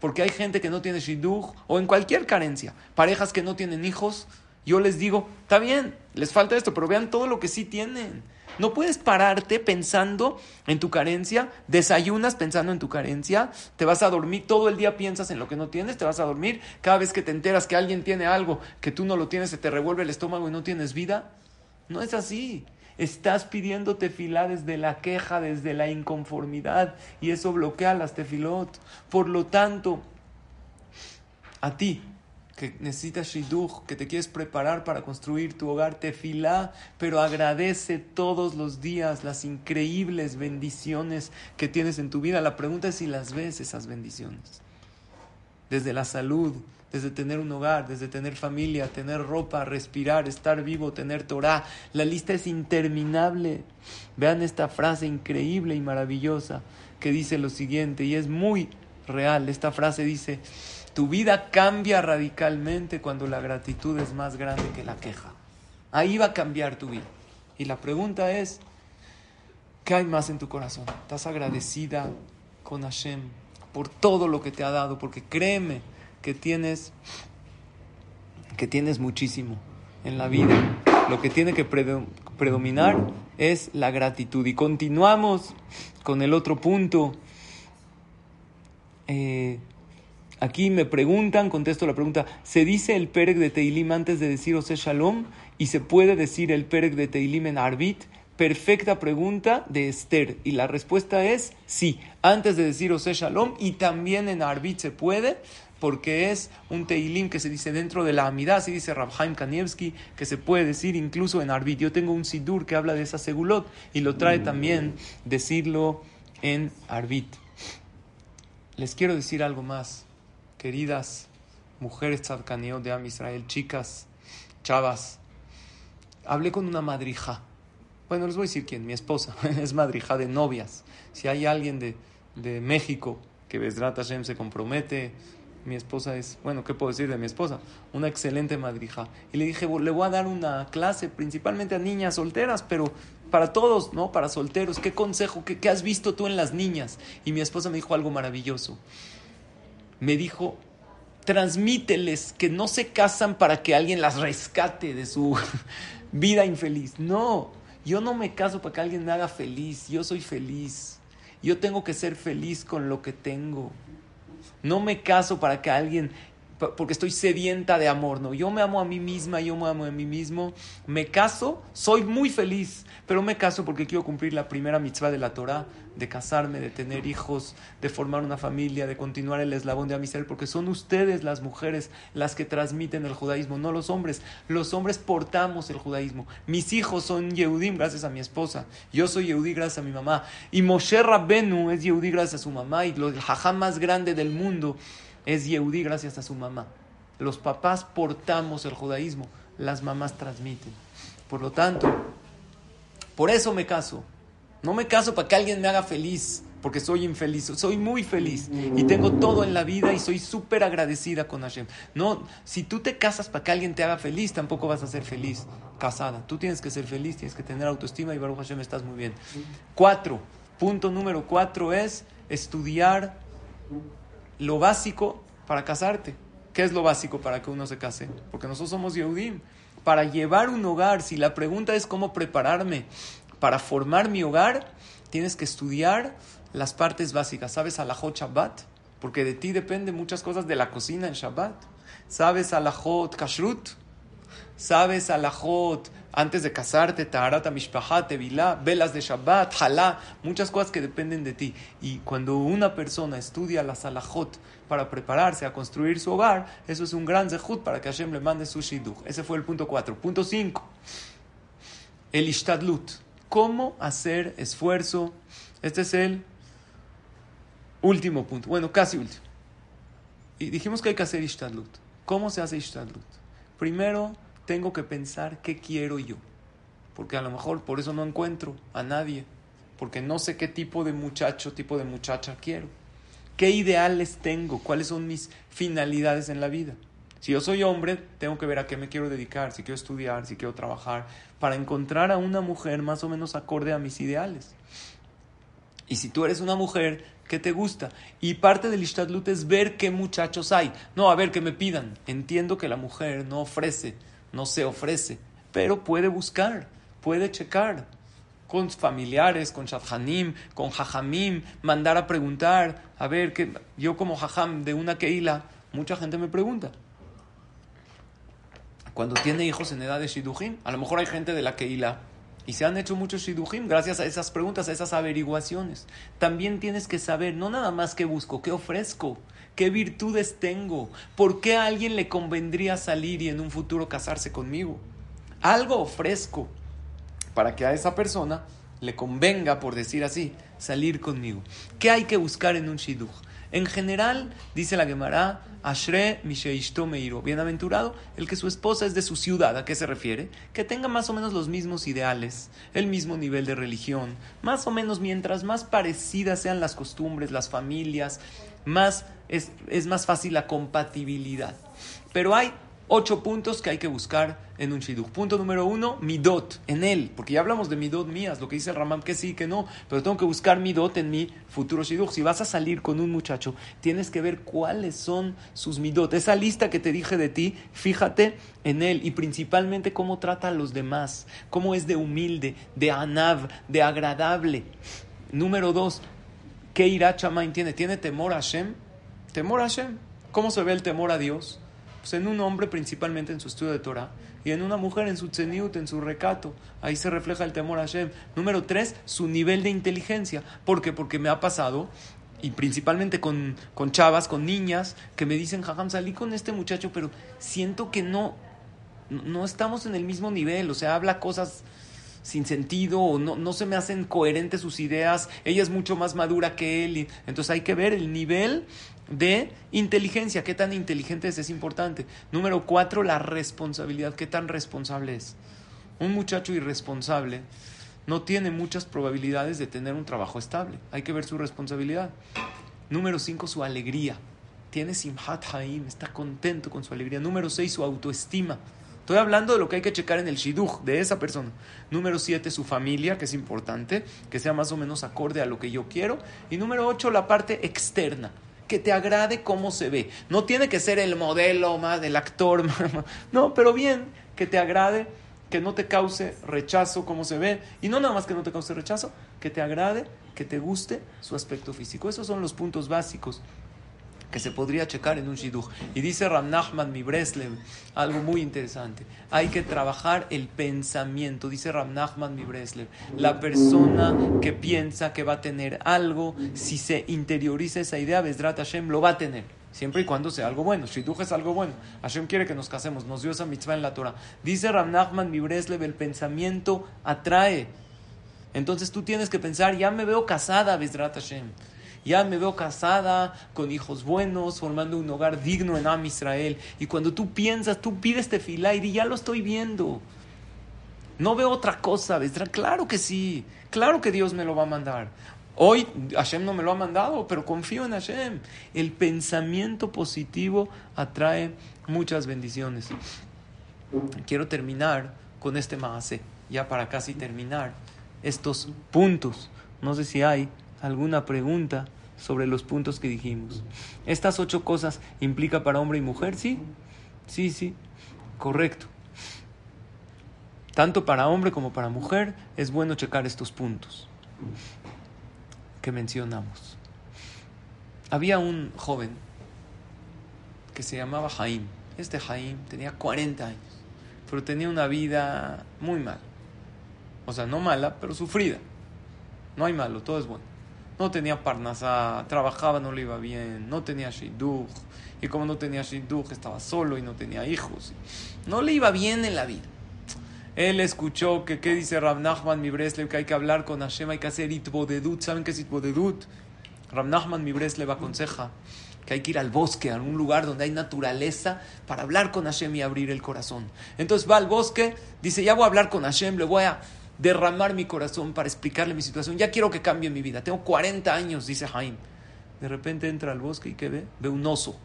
Porque hay gente que no tiene shidduch o en cualquier carencia. Parejas que no tienen hijos. Yo les digo, está bien, les falta esto, pero vean todo lo que sí tienen. No puedes pararte pensando en tu carencia, desayunas pensando en tu carencia, te vas a dormir, todo el día piensas en lo que no tienes, te vas a dormir, cada vez que te enteras que alguien tiene algo que tú no lo tienes, se te revuelve el estómago y no tienes vida. No es así. Estás pidiendo tefilá desde la queja, desde la inconformidad, y eso bloquea las tefilot. Por lo tanto, a ti, que necesitas shidduch, que te quieres preparar para construir tu hogar, tefilá, pero agradece todos los días las increíbles bendiciones que tienes en tu vida. La pregunta es si las ves esas bendiciones. Desde la salud, desde tener un hogar, desde tener familia, tener ropa, respirar, estar vivo, tener Torah. La lista es interminable. Vean esta frase increíble y maravillosa que dice lo siguiente, y es muy real. Esta frase dice, tu vida cambia radicalmente cuando la gratitud es más grande que la queja. Ahí va a cambiar tu vida. Y la pregunta es, ¿qué hay más en tu corazón? ¿Estás agradecida con Hashem por todo lo que te ha dado? Porque créeme, que tienes, que tienes muchísimo en la vida. Lo que tiene que predominar es la gratitud. Y continuamos con el otro punto. Eh, aquí me preguntan, contesto la pregunta, ¿se dice el Perek de Teilim antes de decir Ose Shalom? ¿Y se puede decir el Perek de Teilim en Arbit? perfecta pregunta de Esther. Y la respuesta es sí. Antes de decir Ose Shalom, y también en Arbit se puede, porque es un Teilim que se dice dentro de la Amidad, se dice Rabhaim Kanievski, que se puede decir incluso en Arbit. Yo tengo un Sidur que habla de esa segulot y lo trae también decirlo en Arbit. Les quiero decir algo más, queridas mujeres tzadkaneot de Am Israel, chicas, chavas. Hablé con una madrija. Bueno, les voy a decir quién, mi esposa, es madrija de novias. Si hay alguien de, de México que Besrat Hashem se compromete, mi esposa es, bueno, ¿qué puedo decir de mi esposa? Una excelente madrija. Y le dije, le voy a dar una clase principalmente a niñas solteras, pero para todos, ¿no? Para solteros. ¿Qué consejo, qué, qué has visto tú en las niñas? Y mi esposa me dijo algo maravilloso. Me dijo, transmíteles que no se casan para que alguien las rescate de su vida infeliz. No, yo no me caso para que alguien me haga feliz. Yo soy feliz. Yo tengo que ser feliz con lo que tengo. No me caso para que alguien, porque estoy sedienta de amor, no. Yo me amo a mí misma, yo me amo a mí mismo. Me caso, soy muy feliz, pero me caso porque quiero cumplir la primera mitzvah de la Torah, de casarme, de tener hijos, de formar una familia, de continuar el eslabón de amistad, porque son ustedes las mujeres las que transmiten el judaísmo, no los hombres. Los hombres portamos el judaísmo. Mis hijos son Yehudim gracias a mi esposa. Yo soy Yehudí gracias a mi mamá. Y Moshe Rabbenu es Yehudí gracias a su mamá. Y el jajá más grande del mundo es Yehudí gracias a su mamá. Los papás portamos el judaísmo, las mamás transmiten. Por lo tanto, por eso me caso. No me caso para que alguien me haga feliz, porque soy infeliz. Soy muy feliz y tengo todo en la vida y soy súper agradecida con Hashem. No, si tú te casas para que alguien te haga feliz, tampoco vas a ser feliz casada. Tú tienes que ser feliz, tienes que tener autoestima y Baruch Hashem estás muy bien. Cuatro, punto número cuatro es estudiar lo básico para casarte. ¿Qué es lo básico para que uno se case? Porque nosotros somos Yehudim para llevar un hogar, si la pregunta es cómo prepararme para formar mi hogar, tienes que estudiar las partes básicas. ¿Sabes alajot Shabbat? Porque de ti dependen muchas cosas de la cocina en Shabbat. ¿Sabes alajot kashrut? ¿Sabes alajot antes de casarte, taharata mishpahat, tevilá, velas de Shabbat, halá, muchas cosas que dependen de ti. Y cuando una persona estudia las alajot para prepararse a construir su hogar, eso es un gran zehut para que Hashem le mande su shidduch. Ese fue el punto 4. Punto 5. El ishtadlut. ¿Cómo hacer esfuerzo? Este es el último punto. Bueno, casi último. Y dijimos que hay que hacer ishtadlut. ¿Cómo se hace ishtadlut? Primero, tengo que pensar qué quiero yo. Porque a lo mejor por eso no encuentro a nadie. Porque no sé qué tipo de muchacho, tipo de muchacha quiero. ¿Qué ideales tengo? ¿Cuáles son mis finalidades en la vida? Si yo soy hombre, tengo que ver a qué me quiero dedicar, si quiero estudiar, si quiero trabajar, para encontrar a una mujer más o menos acorde a mis ideales. Y si tú eres una mujer, ¿qué te gusta? Y parte del Ishtadlut es ver qué muchachos hay. No, a ver, que me pidan. Entiendo que la mujer no ofrece no se ofrece, pero puede buscar, puede checar con familiares, con shadhanim, con jajamim, mandar a preguntar, a ver, que yo como jajam de una keila, mucha gente me pregunta. Cuando tiene hijos en edad de shidujim, a lo mejor hay gente de la keila y se han hecho muchos shidujim gracias a esas preguntas, a esas averiguaciones. También tienes que saber, no nada más qué busco, qué ofrezco, qué virtudes tengo, por qué a alguien le convendría salir y en un futuro casarse conmigo. Algo ofrezco para que a esa persona le convenga, por decir así, salir conmigo. ¿Qué hay que buscar en un shiduch? En general, dice la Gemara, Ashre Misheishto Meiro, bienaventurado el que su esposa es de su ciudad. ¿A qué se refiere? Que tenga más o menos los mismos ideales, el mismo nivel de religión, más o menos mientras más parecidas sean las costumbres, las familias, más es, es más fácil la compatibilidad. Pero hay ocho puntos que hay que buscar en un shidduch. Punto número uno, midot, en él, porque ya hablamos de midot mías, lo que dice el Ramam que sí, que no, pero tengo que buscar midot en mi futuro shidduch. Si vas a salir con un muchacho, tienes que ver cuáles son sus midot. Esa lista que te dije de ti, fíjate en él y principalmente cómo trata a los demás, cómo es de humilde, de anav, de agradable. Número dos, ¿qué ira tiene? ¿Tiene temor a Hashem? Temor a Hashem. ¿Cómo se ve el temor a Dios? Pues en un hombre principalmente en su estudio de Torah y en una mujer en su tzeniut, en su recato. Ahí se refleja el temor a Hashem. Número tres, su nivel de inteligencia. ¿Por qué? Porque me ha pasado y principalmente con, con chavas, con niñas, que me dicen, jajam, salí con este muchacho, pero siento que no, no estamos en el mismo nivel, o sea, habla cosas sin sentido o no, no se me hacen coherentes sus ideas, ella es mucho más madura que él, y, entonces hay que ver el nivel de inteligencia, qué tan inteligente es, es importante. Número cuatro, la responsabilidad, qué tan responsable es. Un muchacho irresponsable no tiene muchas probabilidades de tener un trabajo estable, hay que ver su responsabilidad. Número cinco, su alegría. Tiene simhat haim, está contento con su alegría. Número seis, su autoestima Estoy hablando de lo que hay que checar en el shidduch de esa persona. Número siete, su familia, que es importante, que sea más o menos acorde a lo que yo quiero. Y número ocho, la parte externa, que te agrade cómo se ve. No tiene que ser el modelo más del actor, no, pero bien, que te agrade, que no te cause rechazo cómo se ve. Y no nada más que no te cause rechazo, que te agrade, que te guste su aspecto físico. Esos son los puntos básicos que se podría checar en un shidduch. Y dice Ram Nachman mi Breslev, algo muy interesante. Hay que trabajar el pensamiento, dice Ram Nachman mi Breslev. La persona que piensa que va a tener algo, si se interioriza esa idea, Besdrat Hashem lo va a tener. Siempre y cuando sea algo bueno. Shidduch es algo bueno. Hashem quiere que nos casemos. Nos dio esa mitzvah en la Torah. Dice Ram Nachman mi Breslev, el pensamiento atrae. Entonces tú tienes que pensar, ya me veo casada, Besdrat Hashem ya me veo casada, con hijos buenos, formando un hogar digno en Am Israel. Y cuando tú piensas, tú pides tefilá y ya lo estoy viendo. No veo otra cosa, ¿ves? Claro que sí, claro que Dios me lo va a mandar. Hoy Hashem no me lo ha mandado, pero confío en Hashem. El pensamiento positivo atrae muchas bendiciones. Quiero terminar con este maase, ya para casi terminar estos puntos. No sé si hay alguna pregunta sobre los puntos que dijimos. ¿Estas ocho cosas implica para hombre y mujer? Sí, sí, sí, correcto. Tanto para hombre como para mujer es bueno checar estos puntos que mencionamos. Había un joven que se llamaba Jaim. Este Jaim tenía 40 años, pero tenía una vida muy mala. O sea, no mala, pero sufrida. No hay malo, todo es bueno no tenía parnasá, trabajaba, no le iba bien, no tenía shidduch, y como no tenía shidduch estaba solo y no tenía hijos. No le iba bien en la vida. Él escuchó que, ¿qué dice Rab Nachman mi Breslev? Que hay que hablar con Hashem, hay que hacer itbodedut. ¿Saben qué es itbodedut? Rab Nachman mi Breslev aconseja que hay que ir al bosque, a algún lugar donde hay naturaleza, para hablar con Hashem y abrir el corazón. Entonces va al bosque, dice, ya voy a hablar con Hashem, le voy a derramar mi corazón para explicarle mi situación. Ya quiero que cambie mi vida. Tengo 40 años, dice Jaime. De repente entra al bosque y ¿qué ve? Ve un oso.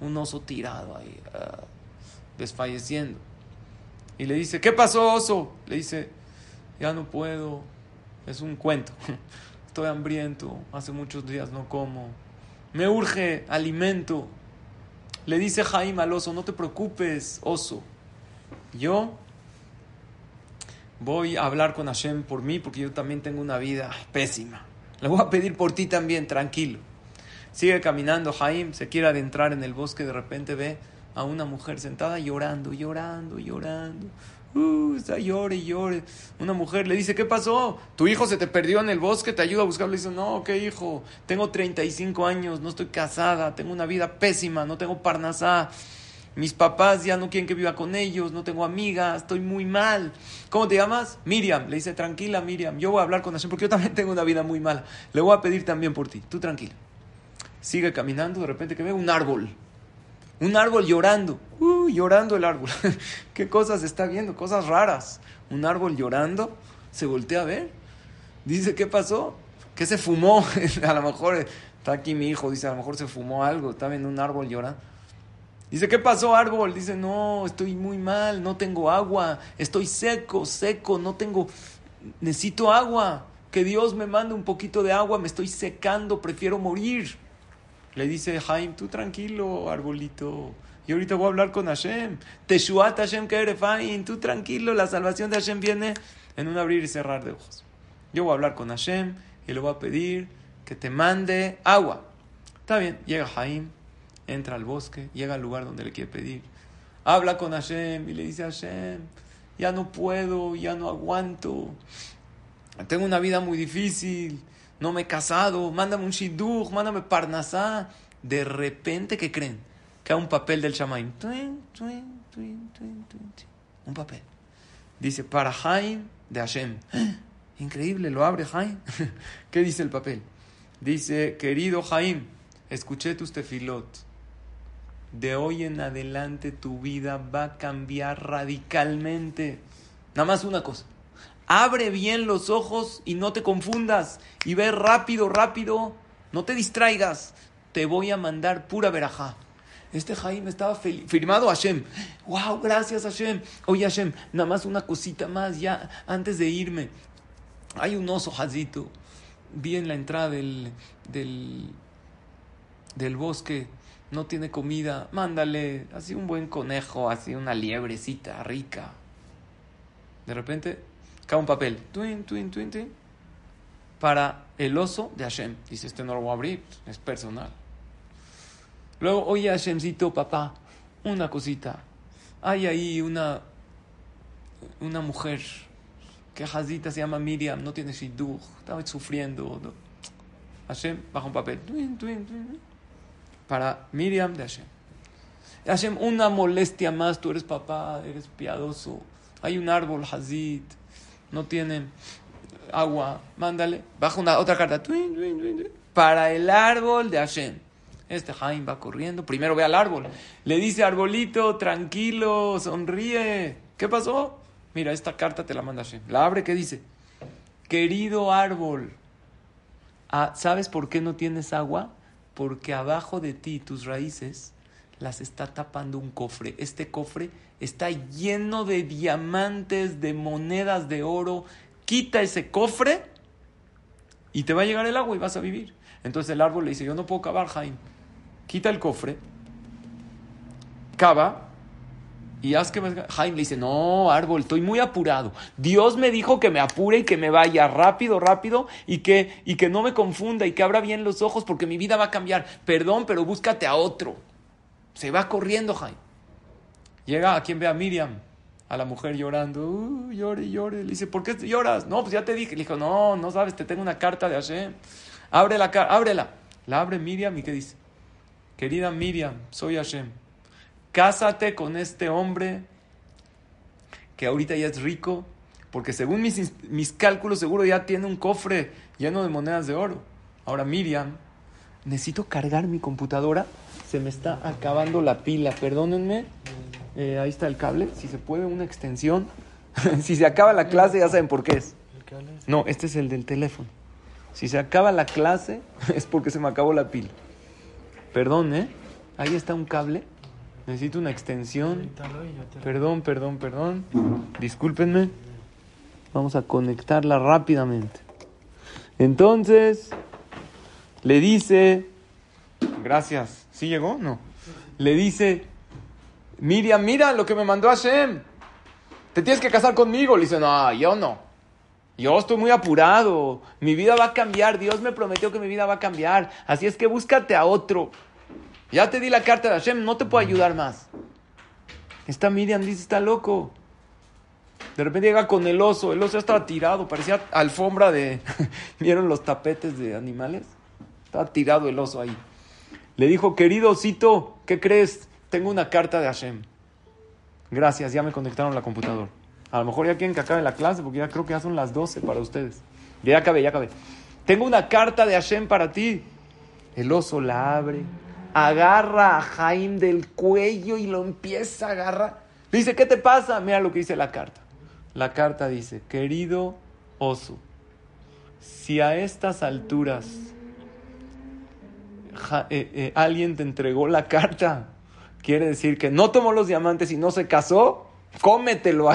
Un oso tirado ahí, ah, desfalleciendo. Y le dice, ¿qué pasó, oso? Le dice, ya no puedo. Es un cuento. Estoy hambriento. Hace muchos días no como. Me urge alimento. Le dice Jaime al oso, no te preocupes, oso. Yo voy a hablar con Hashem por mí porque yo también tengo una vida pésima. Le voy a pedir por ti también, tranquilo. Sigue caminando, Jaim se quiere adentrar en el bosque, de repente ve a una mujer sentada llorando, llorando, llorando. Uh, está llore llore. Una mujer le dice, ¿qué pasó? Tu hijo se te perdió en el bosque, te ayuda a buscarlo. Le dice, no, ¿qué hijo? Tengo 35 años, no estoy casada, tengo una vida pésima, no tengo parnasá. Mis papás ya no quieren que viva con ellos, no tengo amigas, estoy muy mal. ¿Cómo te llamas? Miriam. Le dice, tranquila Miriam, yo voy a hablar con Hashem porque yo también tengo una vida muy mala. Le voy a pedir también por ti, tú tranquila. Sigue caminando, de repente que ve un árbol. Un árbol llorando. Uh, llorando el árbol. ¿Qué cosas está viendo? Cosas raras. Un árbol llorando. Se voltea a ver. Dice, ¿qué pasó? ¿Qué se fumó? a lo mejor está aquí mi hijo. Dice, a lo mejor se fumó algo. Está viendo un árbol llorando. Dice, ¿qué pasó árbol? Dice, no, estoy muy mal, no tengo agua, estoy seco, seco, no tengo, necesito agua, que Dios me mande un poquito de agua, me estoy secando, prefiero morir. Le dice Jaime, tú tranquilo, arbolito, y ahorita voy a hablar con Hashem. Teshuat Hashem Kerefain, tú tranquilo, la salvación de Hashem viene en un abrir y cerrar de ojos. Yo voy a hablar con Hashem y le voy a pedir que te mande agua. Está bien, llega Jaime entra al bosque, llega al lugar donde le quiere pedir. Habla con Hashem y le dice Hashem, ya no puedo, ya no aguanto. Tengo una vida muy difícil, no me he casado, mándame un shidduch, mándame parnasá. De repente, ¿qué creen? Cae un papel del Shamaim. Un papel. Dice, para Haim de Hashem. Increíble, lo abre Jaim. ¿Qué dice el papel? Dice, querido Jaim, escuché tus tefilot. De hoy en adelante tu vida va a cambiar radicalmente. Nada más una cosa. Abre bien los ojos y no te confundas. Y ve rápido, rápido. No te distraigas. Te voy a mandar pura verajá. Este Jaime estaba firmado Hashem. ¡Wow! Gracias Hashem. Oye Hashem, nada más una cosita más ya antes de irme. Hay un oso jazito. Vi en la entrada del, del, del bosque. No tiene comida. Mándale así un buen conejo, así una liebrecita rica. De repente cae un papel. Twin, twin, twin, twin. Para el oso de Hashem. Dice, este no lo voy a abrir. Es personal. Luego, oye Hashemcito, papá, una cosita. Hay ahí una, una mujer que Hazita se llama Miriam, no tiene shidduch, estaba sufriendo. Hashem baja un papel. Para Miriam de Hashem. Hashem, una molestia más, tú eres papá, eres piadoso. Hay un árbol, Hazit, no tiene agua, mándale. Baja una otra carta. Para el árbol de Hashem. Este Jaime va corriendo. Primero ve al árbol. Le dice, arbolito, tranquilo, sonríe. ¿Qué pasó? Mira, esta carta te la manda Hashem. La abre, ¿qué dice? Querido árbol, ah, ¿sabes por qué no tienes agua? Porque abajo de ti, tus raíces, las está tapando un cofre. Este cofre está lleno de diamantes, de monedas de oro. Quita ese cofre y te va a llegar el agua y vas a vivir. Entonces el árbol le dice, yo no puedo cavar, Jaime. Quita el cofre, cava y haz que Jaime le dice, no, árbol, estoy muy apurado. Dios me dijo que me apure y que me vaya rápido, rápido y que, y que no me confunda y que abra bien los ojos porque mi vida va a cambiar. Perdón, pero búscate a otro. Se va corriendo, Jaime. Llega a quien ve a Miriam, a la mujer llorando. Uh, llore, llore. Le dice, ¿por qué lloras? No, pues ya te dije. Le dijo, no, no sabes, te tengo una carta de Hashem. Abre la ábrela. La abre Miriam y ¿qué dice? Querida Miriam, soy Hashem cásate con este hombre que ahorita ya es rico, porque según mis, mis cálculos seguro ya tiene un cofre lleno de monedas de oro. Ahora Miriam, necesito cargar mi computadora, se me está acabando la pila, perdónenme, eh, ahí está el cable, si se puede una extensión, si se acaba la clase ya saben por qué es. No, este es el del teléfono. Si se acaba la clase es porque se me acabó la pila. Perdón, ¿eh? Ahí está un cable Necesito una extensión. Perdón, perdón, perdón. Discúlpenme. Vamos a conectarla rápidamente. Entonces, le dice, gracias. ¿Sí llegó? No. Le dice, Miriam, mira lo que me mandó Hashem. Te tienes que casar conmigo. Le dice, no, yo no. Yo estoy muy apurado. Mi vida va a cambiar. Dios me prometió que mi vida va a cambiar. Así es que búscate a otro. Ya te di la carta de Hashem, no te puedo ayudar más. Esta Miriam dice, está loco. De repente llega con el oso, el oso ya estaba tirado, parecía alfombra de... ¿Vieron los tapetes de animales? Estaba tirado el oso ahí. Le dijo, querido osito, ¿qué crees? Tengo una carta de Hashem. Gracias, ya me conectaron la computadora. A lo mejor ya quieren que acabe la clase porque ya creo que ya son las 12 para ustedes. Ya acabé, ya acabé. Tengo una carta de Hashem para ti. El oso la abre, agarra a Jaime del cuello y lo empieza a agarrar. dice, ¿qué te pasa? Mira lo que dice la carta. La carta dice, querido oso, si a estas alturas eh, eh, alguien te entregó la carta, quiere decir que no tomó los diamantes y no se casó, cómetelo.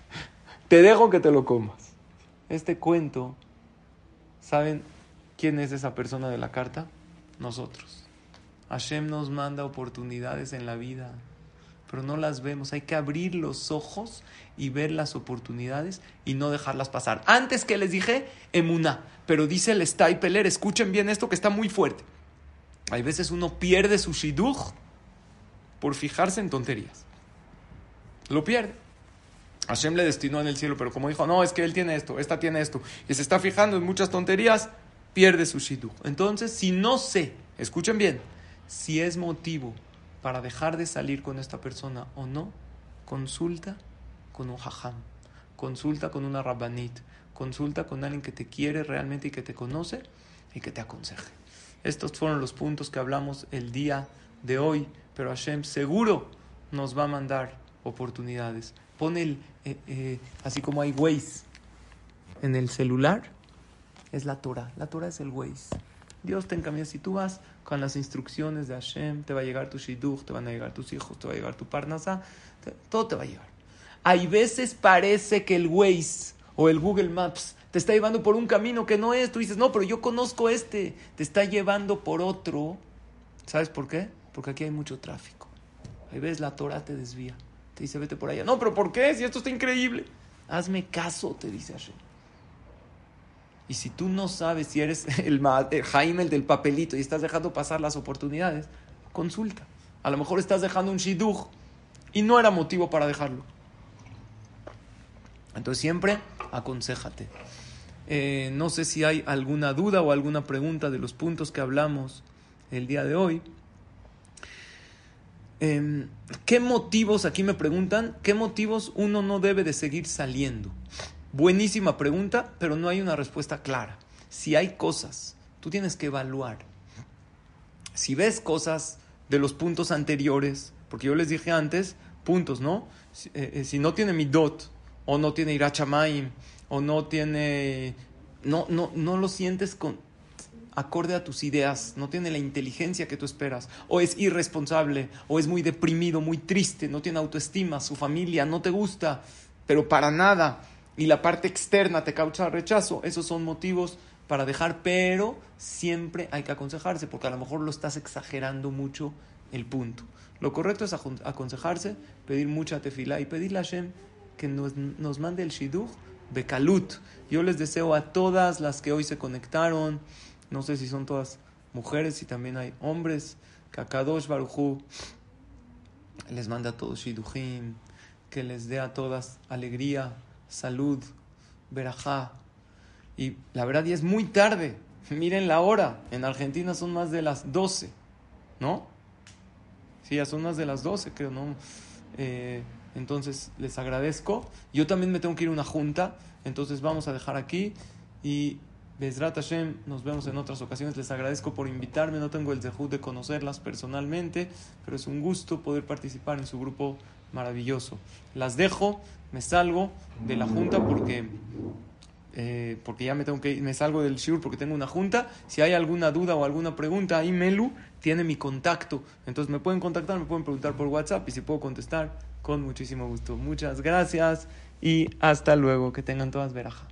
te dejo que te lo comas. Este cuento, ¿saben quién es esa persona de la carta? Nosotros. Hashem nos manda oportunidades en la vida, pero no las vemos. Hay que abrir los ojos y ver las oportunidades y no dejarlas pasar. Antes que les dije, emuná, pero dice el Staipeler, escuchen bien esto que está muy fuerte. Hay veces uno pierde su shidduch por fijarse en tonterías. Lo pierde. Hashem le destinó en el cielo, pero como dijo, no, es que él tiene esto, esta tiene esto, y se está fijando en muchas tonterías, pierde su shidduch. Entonces, si no sé, escuchen bien, si es motivo para dejar de salir con esta persona o no, consulta con un hajam, consulta con una rabbanit, consulta con alguien que te quiere realmente y que te conoce y que te aconseje. Estos fueron los puntos que hablamos el día de hoy, pero Hashem seguro nos va a mandar oportunidades. Pon el, eh, eh, así como hay Waze en el celular, es la Torah. La Torah es el Waze. Dios te encamina. Si tú vas con las instrucciones de Hashem, te va a llegar tu shidduch, te van a llegar tus hijos, te va a llegar tu parnasa, todo te va a llegar. Hay veces parece que el Waze o el Google Maps te está llevando por un camino que no es. Tú dices, no, pero yo conozco este. Te está llevando por otro. ¿Sabes por qué? Porque aquí hay mucho tráfico. Ahí ves, la Torah te desvía. Te dice, vete por allá. No, pero ¿por qué? Si esto está increíble. Hazme caso, te dice Hashem. Y si tú no sabes si eres el, Jaime, el del papelito, y estás dejando pasar las oportunidades, consulta. A lo mejor estás dejando un shidduch y no era motivo para dejarlo. Entonces siempre aconsejate. Eh, no sé si hay alguna duda o alguna pregunta de los puntos que hablamos el día de hoy. Em, ¿Qué motivos, aquí me preguntan, qué motivos uno no debe de seguir saliendo? Buenísima pregunta, pero no hay una respuesta clara. Si hay cosas, tú tienes que evaluar. Si ves cosas de los puntos anteriores, porque yo les dije antes, puntos, ¿no? Si, eh, eh, no tiene mi dot, o no tiene irachamaim, o no tiene, no, no, no lo sientes con, acorde a tus ideas, no tiene la inteligencia que tú esperas, o es irresponsable, o es muy deprimido, muy triste, no tiene autoestima, su familia no te gusta, pero para nada, y la parte externa te causa rechazo, esos son motivos para dejar, pero siempre hay que aconsejarse, porque a lo mejor lo estás exagerando mucho el punto. Lo correcto es aconsejarse, pedir mucha tefila y pedirle a Hashem que nos, nos mande el shidduch Bekalut. Yo les deseo a todas las que hoy se conectaron, no sé si son todas mujeres, y también hay hombres, que a Kadosh Baruchu les manda a todos Shidduchim, que les dé a todas alegría, salud, verajá. Y la verdad, ya es muy tarde. Miren la hora. En Argentina son más de las 12, ¿no? Sí, ya son más de las 12, creo, ¿no? Eh, entonces, les agradezco. Yo también me tengo que ir a una junta. Entonces, vamos a dejar aquí. Y Bezrat Hashem, nos vemos en otras ocasiones. Les agradezco por invitarme. No tengo el dejud de conocerlas personalmente, pero es un gusto poder participar en su grupo maravilloso. Las dejo, me salgo de la junta porque, eh, porque ya me tengo que me salgo del shiur porque tengo una junta. Si hay alguna duda o alguna pregunta, ahí Melu tiene mi contacto. Entonces me pueden contactar, me pueden preguntar por WhatsApp y si puedo contestar, con muchísimo gusto. Muchas gracias y hasta luego. Que tengan todas veraja.